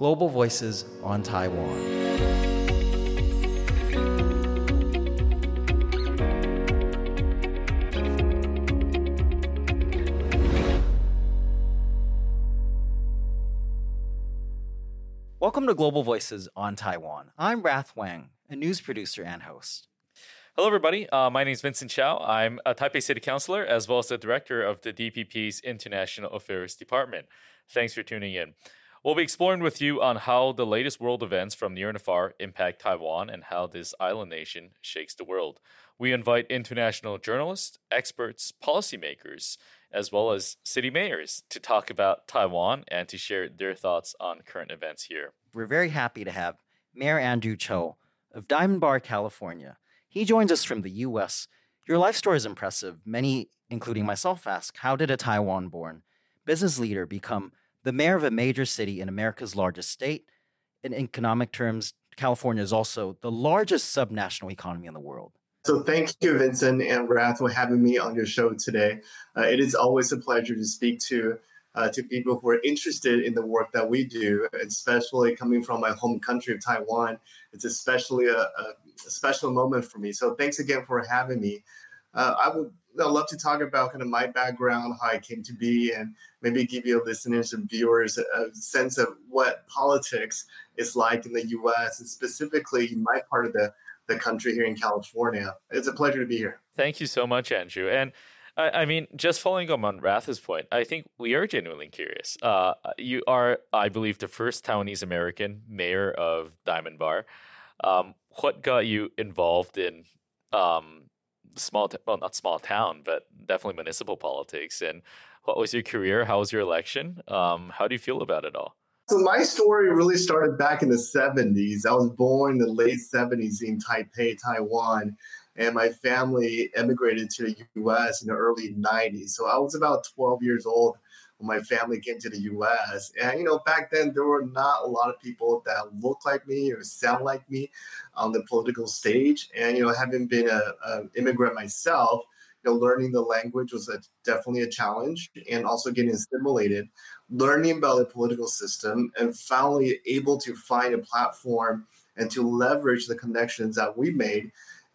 Global Voices on Taiwan. Welcome to Global Voices on Taiwan. I'm Rath Wang, a news producer and host. Hello, everybody. Uh, my name is Vincent Chao. I'm a Taipei City Councilor as well as the director of the DPP's International Affairs Department. Thanks for tuning in. We'll be exploring with you on how the latest world events from near and far impact Taiwan and how this island nation shakes the world. We invite international journalists, experts, policymakers, as well as city mayors to talk about Taiwan and to share their thoughts on current events here. We're very happy to have Mayor Andrew Chou of Diamond Bar, California. He joins us from the US. Your life story is impressive. Many, including myself, ask how did a Taiwan born business leader become the mayor of a major city in America's largest state? In economic terms, California is also the largest subnational economy in the world. So thank you, Vincent and Rath, for having me on your show today. Uh, it is always a pleasure to speak to uh, to people who are interested in the work that we do, especially coming from my home country of Taiwan. It's especially a, a, special moment for me. So thanks again for having me. Uh, I would I'd love to talk about kind of my background, how I came to be, and maybe give your listeners and viewers a sense of what politics is like in the U.S. and specifically in my part of the the country here in California. It's a pleasure to be here. Thank you so much, Andrew. And I, mean, just following up on Rath's point, I think we are genuinely curious. Uh, you are, I believe, the first Taiwanese American mayor of Diamond Bar. Um, what got you involved in um, small, t- well, not small town, but definitely municipal politics? And what was your career? How was your election? Um, how do you feel about it all? So my story really started back in the 70s. I was born in the late 70s in Taipei, Taiwan, and my family emigrated to the US in the early 90s. So I was about 12 years old when my family came to the US. And you know, back then there were not a lot of people that looked like me or sound like me on the political stage. And you know, having been an immigrant myself, you know, learning the language was a, definitely a challenge, and also getting assimilated learning about the political system and finally able to find a platform and to leverage the connections that we made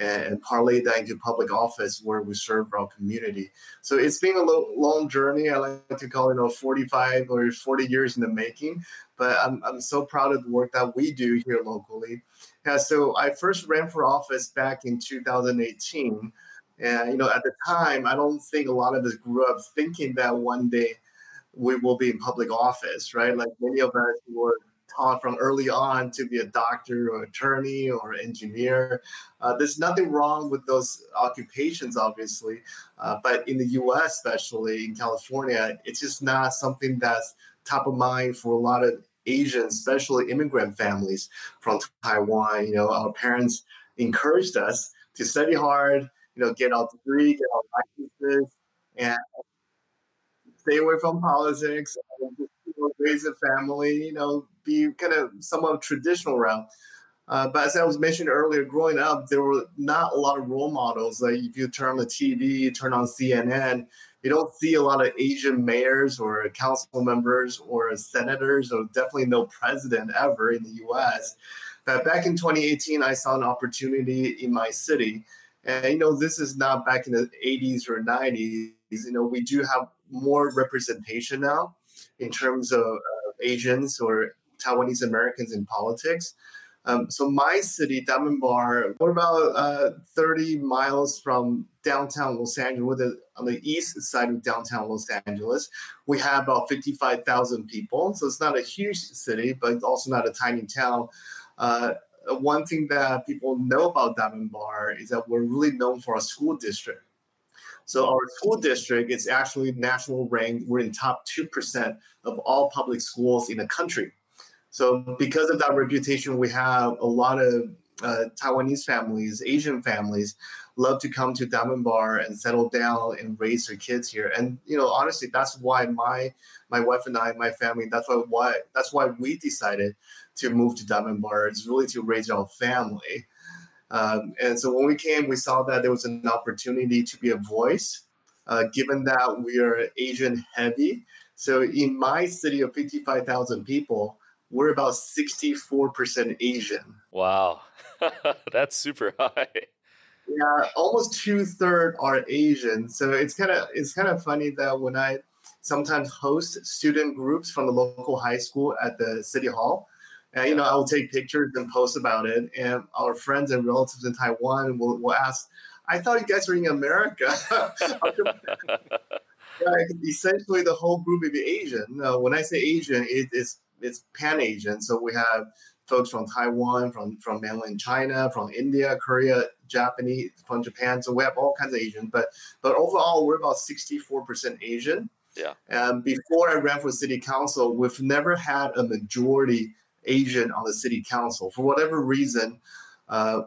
and parlay that into public office where we serve our community. So it's been a long journey. I like to call it, you know, 45 or 40 years in the making, but I'm, I'm so proud of the work that we do here locally. Yeah, so I first ran for office back in 2018. And, you know, at the time, I don't think a lot of us grew up thinking that one day we will be in public office, right? Like many of us were taught from early on to be a doctor or attorney or engineer. Uh, there's nothing wrong with those occupations, obviously, uh, but in the U.S., especially in California, it's just not something that's top of mind for a lot of Asians, especially immigrant families from Taiwan. You know, our parents encouraged us to study hard, you know, get our degree, get our licenses, and stay away from politics, know, raise a family, you know, be kind of somewhat traditional route. Uh, but as I was mentioned earlier, growing up, there were not a lot of role models. Like if you turn on the TV, turn on CNN, you don't see a lot of Asian mayors or council members or senators, or definitely no president ever in the U.S. But back in 2018, I saw an opportunity in my city, and you know, this is not back in the 80s or 90s. You know, we do have more representation now in terms of uh, Asians or Taiwanese Americans in politics. Um, so my city, Diamond we're about uh, 30 miles from downtown Los Angeles, on the east side of downtown Los Angeles. We have about 55,000 people, so it's not a huge city, but also not a tiny town. Uh, one thing that people know about Diamond Bar is that we're really known for our school district. So our school district is actually national ranked. We're in top 2% of all public schools in the country. So because of that reputation, we have a lot of uh, Taiwanese families, Asian families, love to come to Diamond Bar and settle down and raise their kids here. And you know, honestly, that's why my my wife and I, my family, that's why why that's why we decided to move to Diamond Bar. It's really to raise our family. Um, and so when we came, we saw that there was an opportunity to be a voice, uh, given that we are Asian heavy. So in my city of 55,000 people, we're about 64% Asian. Wow. That's super high. Yeah, almost two thirds are Asian. So it's kind of it's kind of funny that when I sometimes host student groups from the local high school at the city hall, and you know I will take pictures and post about it, and our friends and relatives in Taiwan will, will ask, "I thought you guys were in America." essentially, the whole group would be Asian. when I say Asian, it is it's Pan Asian. So we have folks from Taiwan, from from mainland China, from India, Korea, Japanese, from Japan. So we have all kinds of Asians. But but overall, we're about sixty four percent Asian. Yeah. And before I ran for city council, we've never had a majority Asian on the city council for whatever reason. Uh,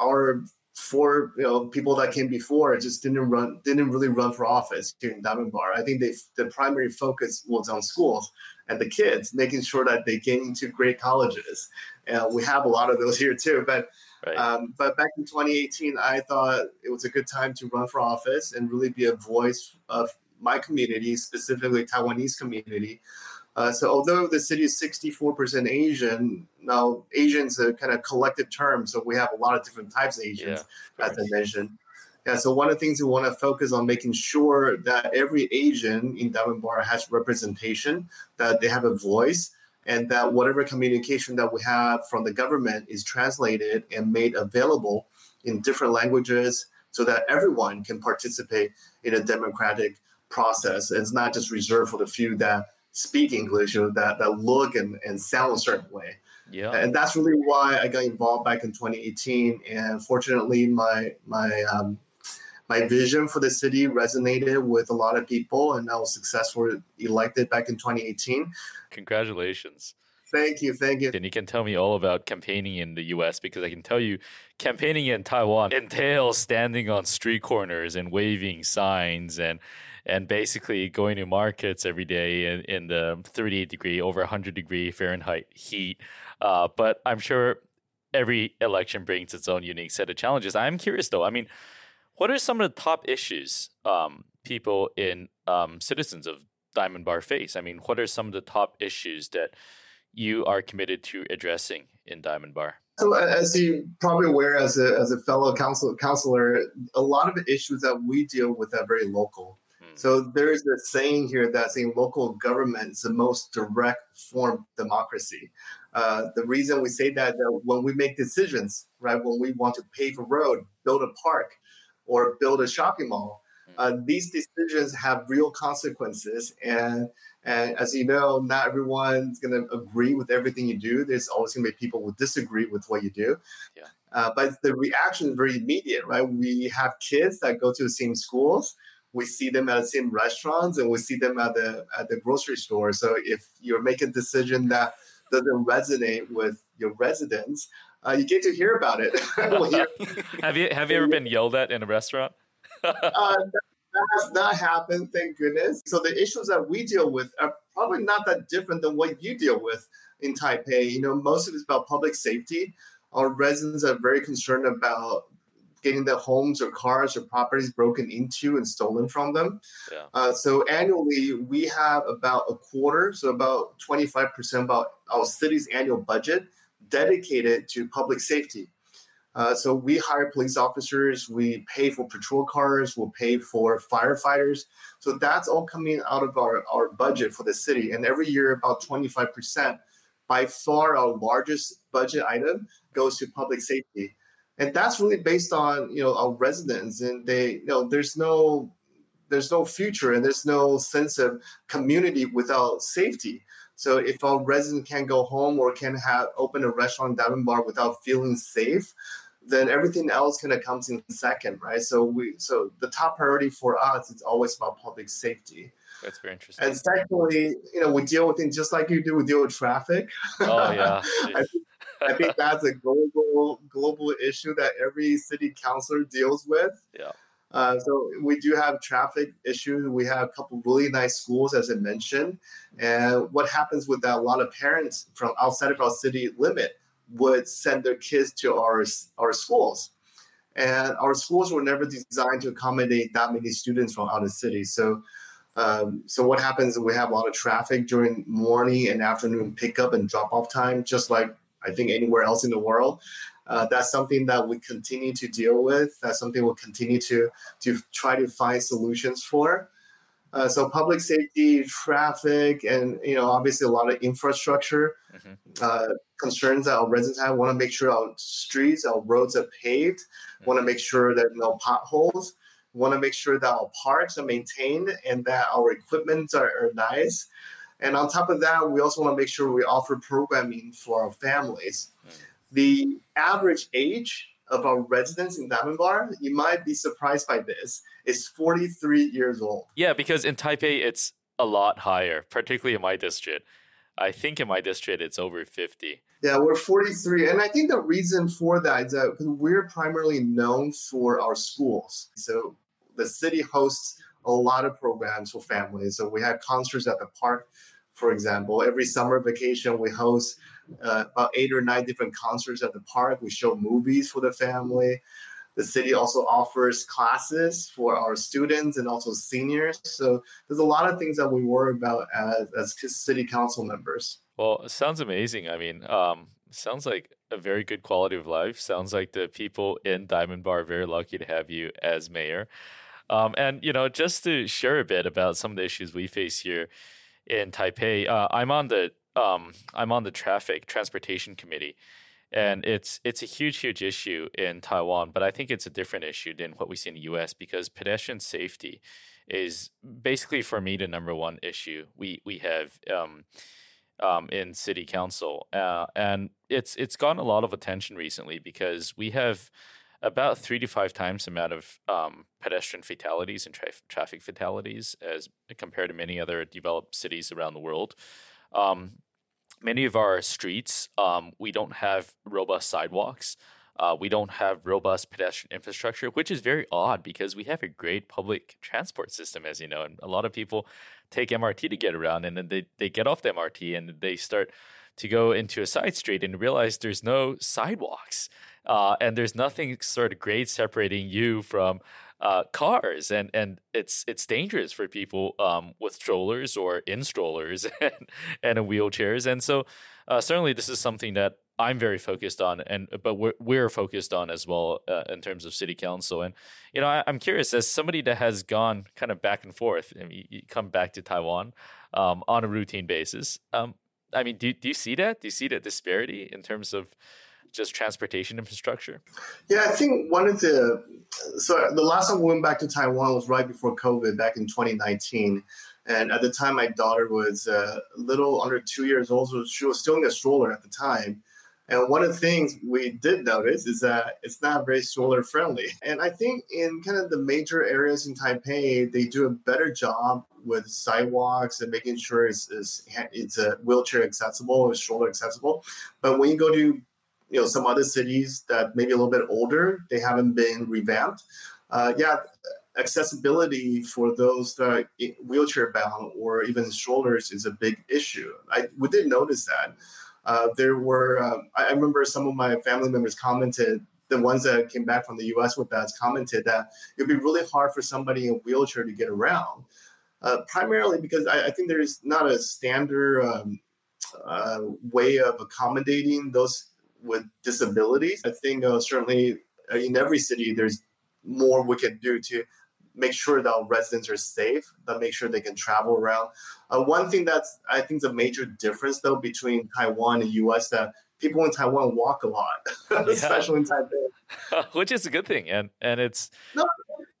our four you know people that came before just didn't run didn't really run for office here in Diamond Bar. I think they the primary focus was on schools and the kids, making sure that they get into great colleges. And we have a lot of those here too. But right. um, but back in 2018, I thought it was a good time to run for office and really be a voice of my community, specifically Taiwanese community. Uh, so although the city is 64% Asian, now Asian's a kind of collective term, so we have a lot of different types of Asians, yeah, as I mentioned. Yeah, so one of the things we want to focus on making sure that every Asian in Diamond Bar has representation, that they have a voice, and that whatever communication that we have from the government is translated and made available in different languages so that everyone can participate in a democratic process. And it's not just reserved for the few that speak English or that, that look and, and sound a certain way. Yeah. And that's really why I got involved back in 2018. And fortunately, my my um, my vision for the city resonated with a lot of people, and I was successfully elected back in 2018. Congratulations. Thank you, thank you. And you can tell me all about campaigning in the US because I can tell you campaigning in Taiwan entails standing on street corners and waving signs and and basically going to markets every day in, in the 38 degree over 100 degree Fahrenheit heat. Uh, but I'm sure every election brings its own unique set of challenges. I'm curious though. I mean, what are some of the top issues um, people in um, citizens of Diamond Bar face? I mean, what are some of the top issues that you are committed to addressing in Diamond Bar? So, as you probably aware, as a, as a fellow council, counselor, a lot of the issues that we deal with are very local. So there's a saying here that saying local government is the most direct form of democracy. Uh, the reason we say that, that when we make decisions, right, when we want to pave a road, build a park, or build a shopping mall. Hmm. Uh, these decisions have real consequences, and and as you know, not everyone's going to agree with everything you do. There's always going to be people who disagree with what you do. Yeah. Uh, but the reaction is very immediate, right? We have kids that go to the same schools. We see them at the same restaurants, and we see them at the at the grocery store. So if you're making a decision that doesn't resonate with your residents, uh, you get to hear about it. have you have you ever been yelled at in a restaurant? uh, that has not happened, thank goodness. So the issues that we deal with are probably not that different than what you deal with in Taipei. You know, most of it's about public safety. Our residents are very concerned about getting their homes or cars or properties broken into and stolen from them. Yeah. Uh, so annually, we have about a quarter, so about 25% about our city's annual budget dedicated to public safety. Uh, so we hire police officers, we pay for patrol cars, we'll pay for firefighters. So that's all coming out of our, our budget for the city. And every year, about 25%, by far our largest budget item goes to public safety. And that's really based on, you know, our residents and they, you know, there's no there's no future and there's no sense of community without safety. So if our resident can't go home or can have open a restaurant, dining bar without feeling safe, then everything else kind of comes in second, right? So we so the top priority for us is always about public safety. That's very interesting. And secondly, you know, we deal with things just like you do. We deal with traffic. Oh yeah. I, think, I think that's a global global issue that every city councilor deals with. Yeah. Uh, so we do have traffic issues. We have a couple really nice schools, as I mentioned. And what happens with that? A lot of parents from outside of our city limit would send their kids to our our schools, and our schools were never designed to accommodate that many students from out of city. So. Um, so what happens is we have a lot of traffic during morning and afternoon pickup and drop off time, just like I think anywhere else in the world. Uh, that's something that we continue to deal with. That's something we'll continue to to try to find solutions for. Uh, so public safety, traffic, and you know obviously a lot of infrastructure mm-hmm. uh, concerns that our residents have. Want to make sure our streets, our roads are paved. Mm-hmm. Want to make sure that no potholes. Want to make sure that our parks are maintained and that our equipments are, are nice. And on top of that, we also want to make sure we offer programming for our families. Mm-hmm. The average age of our residents in Diamond Bar, you might be surprised by this, is 43 years old. Yeah, because in Taipei, it's a lot higher, particularly in my district. I think in my district, it's over 50. Yeah, we're 43. And I think the reason for that is that we're primarily known for our schools. So the city hosts a lot of programs for families. So we have concerts at the park, for example. Every summer vacation, we host uh, about eight or nine different concerts at the park. We show movies for the family. The city also offers classes for our students and also seniors. So there's a lot of things that we worry about as, as city council members. Well, it sounds amazing. I mean, um, sounds like a very good quality of life. Sounds like the people in Diamond Bar are very lucky to have you as mayor. Um, and you know, just to share a bit about some of the issues we face here in Taipei, uh, I'm on the um, I'm on the traffic transportation committee, and it's it's a huge huge issue in Taiwan. But I think it's a different issue than what we see in the U.S. because pedestrian safety is basically for me the number one issue we we have. Um, um, in city council, uh, and it's it's gotten a lot of attention recently because we have about three to five times the amount of um, pedestrian fatalities and tra- traffic fatalities as compared to many other developed cities around the world. Um, many of our streets, um, we don't have robust sidewalks. Uh, we don't have robust pedestrian infrastructure, which is very odd because we have a great public transport system, as you know, and a lot of people take MRT to get around, and then they, they get off the MRT and they start to go into a side street and realize there's no sidewalks uh, and there's nothing sort of great separating you from uh, cars, and and it's it's dangerous for people um, with strollers or in strollers and and in wheelchairs, and so uh, certainly this is something that I'm very focused on, and but we're we're focused on as well uh, in terms of city council. And you know, I, am curious as somebody that has gone kind of back and forth. I mean, you come back to Taiwan um, on a routine basis. Um, I mean, do do you see that? Do you see that disparity in terms of just transportation infrastructure? Yeah, I think one of the so the last time we went back to Taiwan was right before COVID, back in 2019. And at the time, my daughter was uh, a little under two years old, so she was still in a stroller at the time. And one of the things we did notice is that it's not very stroller friendly. And I think in kind of the major areas in Taipei, they do a better job with sidewalks and making sure it's, it's, it's a wheelchair accessible or stroller accessible. But when you go to you know some other cities that maybe a little bit older they haven't been revamped. Uh, yeah accessibility for those that wheelchair bound or even strollers is a big issue. I we did notice that. Uh, there were uh, i remember some of my family members commented the ones that came back from the us with us commented that it would be really hard for somebody in a wheelchair to get around uh, primarily because I, I, think there is not a standard um, uh, way of accommodating those with disabilities. I think uh, certainly uh, in every city, there's more we can do to make sure that our residents are safe, that make sure they can travel around. Uh, one thing that's I think is a major difference though between Taiwan and U.S. that people in Taiwan walk a lot, especially in Taipei, which is a good thing, and and it's no,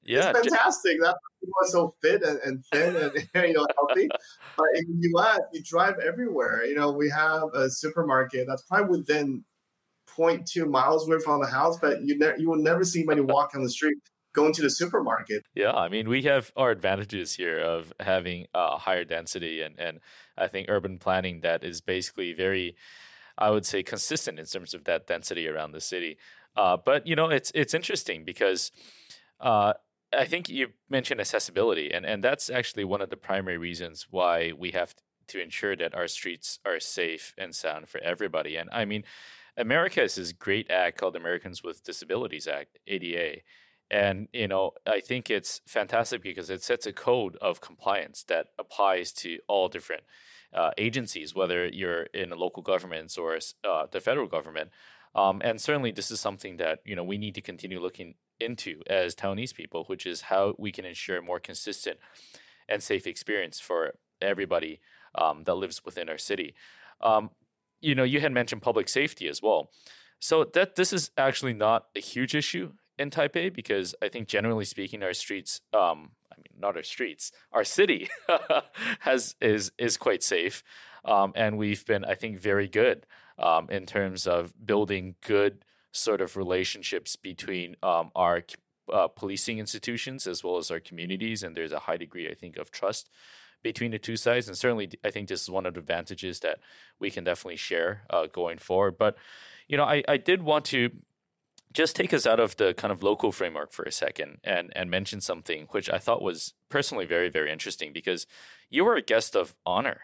yeah, it's fantastic. That people are so fit and, and thin and you know healthy. but in the U.S., you drive everywhere. You know, we have a supermarket that's probably within 0.2 miles away from the house, but you ne- you will never see anybody walk on the street going to the supermarket. Yeah, I mean, we have our advantages here of having a higher density and, and I think urban planning that is basically very, I would say, consistent in terms of that density around the city. Uh, but you know, it's it's interesting because uh, I think you mentioned accessibility, and and that's actually one of the primary reasons why we have to ensure that our streets are safe and sound for everybody. And I mean, America has this great act called Americans with Disabilities Act, ADA. And you know, I think it's fantastic because it sets a code of compliance that applies to all different uh, agencies, whether you're in local governments or uh, the federal government. Um, and certainly, this is something that you know we need to continue looking into as Taiwanese people, which is how we can ensure a more consistent and safe experience for everybody um, that lives within our city. Um, you know, you had mentioned public safety as well. So that this is actually not a huge issue in Taipei because I think generally speaking, our streets, um, I mean, not our streets, our city has is is quite safe, um, and we've been, I think, very good um, in terms of building good sort of relationships between um, our uh, policing institutions as well as our communities, and there's a high degree, I think, of trust between the two sides. And certainly, I think this is one of the advantages that we can definitely share uh, going forward. But, you know, I, I did want to just take us out of the kind of local framework for a second and, and mention something which I thought was personally very, very interesting because you were a guest of honor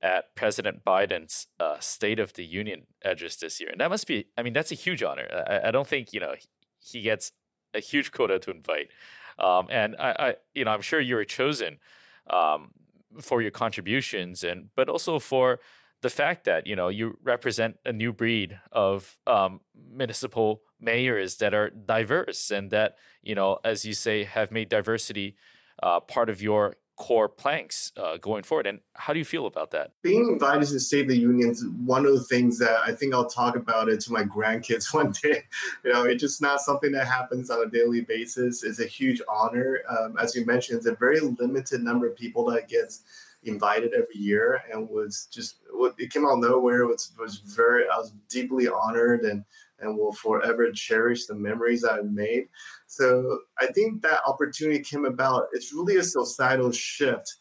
at President Biden's uh, State of the Union address this year. And that must be, I mean, that's a huge honor. I, I don't think, you know, he gets a huge quota to invite. Um, and I, I, you know, I'm sure you were chosen um, for your contributions and but also for the fact that you know you represent a new breed of um, municipal mayors that are diverse and that you know as you say have made diversity uh, part of your core planks uh, going forward. And how do you feel about that? Being invited to State of the Union is one of the things that I think I'll talk about it to my grandkids one day. You know, it's just not something that happens on a daily basis. It's a huge honor. Um, as you mentioned, it's a very limited number of people that gets invited every year and was just it came out of nowhere it was was very i was deeply honored and and will forever cherish the memories I've made. So I think that opportunity came about. It's really a societal shift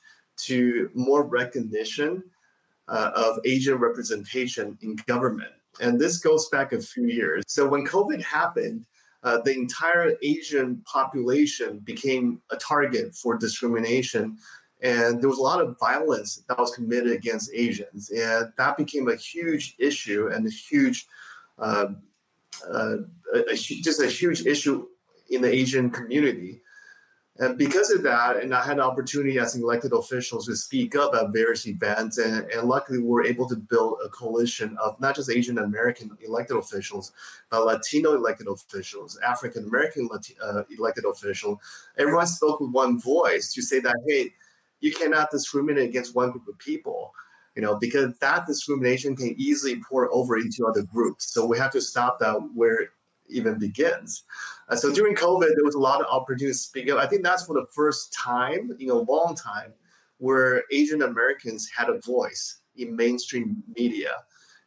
to more recognition uh, of Asian representation in government. And this goes back a few years. So when COVID happened, uh, the entire Asian population became a target for discrimination. And there was a lot of violence that was committed against Asians. And that became a huge issue and a huge uh, uh, a, a, just a huge issue in the Asian community. And because of that, and I had an opportunity as elected officials to speak up at various events, and, and luckily we were able to build a coalition of not just Asian American elected officials, but Latino elected officials, African American uh, elected officials. Everyone spoke with one voice to say that, hey, you cannot discriminate against one group of people you know, because that discrimination can easily pour over into other groups. So we have to stop that where even begins. Uh, so during COVID, there was a lot of opportunities to speak up. I think that's for the first time in a long time where Asian Americans had a voice in mainstream media.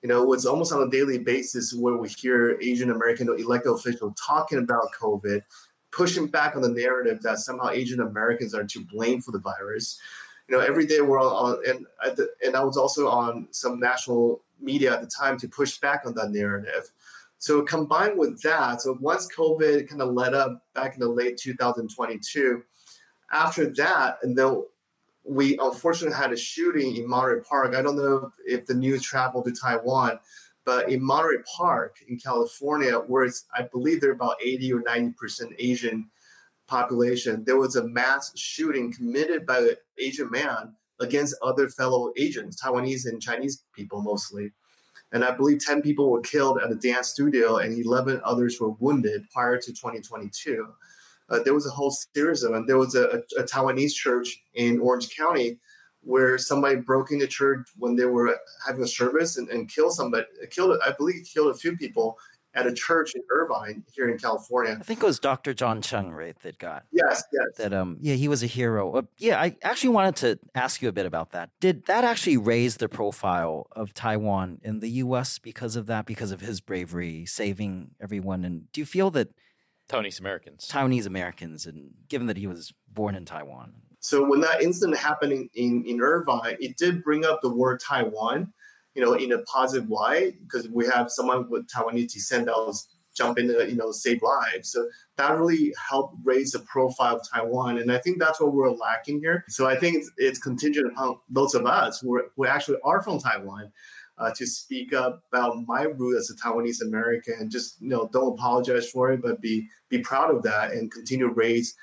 You know, it's almost on a daily basis where we hear Asian American elected officials talking about COVID, pushing back on the narrative that somehow Asian Americans are to blame for the virus you know, every day we're on, and the, and I was also on some national media at the time to push back on that narrative. So combined with that, so once COVID kind of let up back in the late 2022, after that, and then we unfortunately had a shooting in Monterey Park. I don't know if the news traveled to Taiwan, but in Monterey Park in California, where it's, I believe there are about 80 or 90 percent Asian population, there was a mass shooting committed by an Asian man against other fellow Asians, Taiwanese and Chinese people mostly. And I believe 10 people were killed at a dance studio and 11 others were wounded prior to 2022. Uh, there was a whole series of them. There was a, a, Taiwanese church in Orange County where somebody broke into church when they were having a service and, and killed somebody, killed, I believe, killed a few people at a church in Irvine here in California. I think it was Dr. John Cheng, right, that got. Yes, yes. That um, yeah, he was a hero. Uh, yeah, I actually wanted to ask you a bit about that. Did that actually raise the profile of Taiwan in the U.S. because of that? Because of his bravery, saving everyone, and do you feel that Taiwanese Americans, Taiwanese Americans, and given that he was born in Taiwan. So when that incident happened in, in, in Irvine, it did bring up the word Taiwan you know, in a positive way because we have someone with Taiwanese descent that was jumping to, you know, save lives. So that really helped raise the profile of Taiwan. And I think that's what we're lacking here. So I think it's, it's contingent upon those of us who, are, who actually are from Taiwan uh, to speak up about my root as a Taiwanese American. And just you know, don't apologize for it, but be be proud of that and continue to raise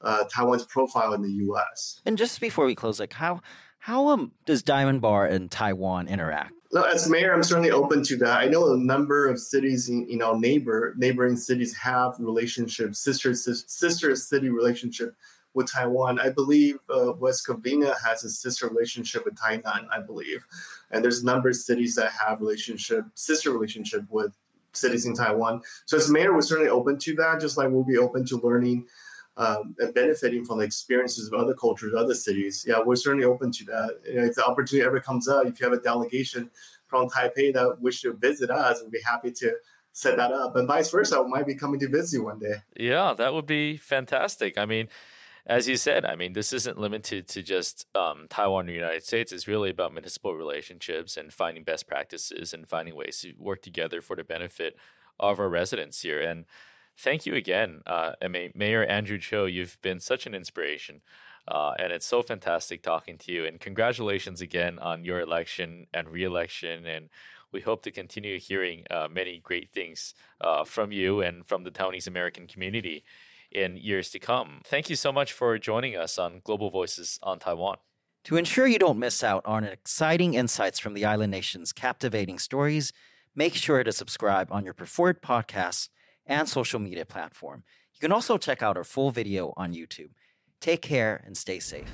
uh, Taiwan's profile in the U.S. And just before we close, like how how um, does Diamond Bar and Taiwan interact? As mayor, I'm certainly open to that. I know a number of cities, in, know, neighbor neighboring cities have relationships, sister sister city relationship with Taiwan. I believe uh, West Covina has a sister relationship with Tainan, I believe, and there's a number of cities that have relationship sister relationship with cities in Taiwan. So as mayor, we're certainly open to that. Just like we'll be open to learning um, and benefiting from the experiences of other cultures, other cities. Yeah, we're certainly open to that. You know, if the opportunity ever comes up, if you have a delegation from Taipei that wish to visit us, we'd be happy to set that up. And vice versa, we might be coming to visit you one day. Yeah, that would be fantastic. I mean, as you said, I mean, this isn't limited to just um, Taiwan or United States. It's really about municipal relationships and finding best practices and finding ways to work together for the benefit of our residents here. And thank you again, uh, Mayor Andrew Chou. You've been such an inspiration. Uh, and it's so fantastic talking to you. And congratulations again on your election and reelection. And we hope to continue hearing uh, many great things uh, from you and from the Taiwanese American community in years to come. Thank you so much for joining us on Global Voices on Taiwan. To ensure you don't miss out on exciting insights from the island nation's captivating stories, make sure to subscribe on your preferred podcasts and social media platform. You can also check out our full video on YouTube. Take care and stay safe.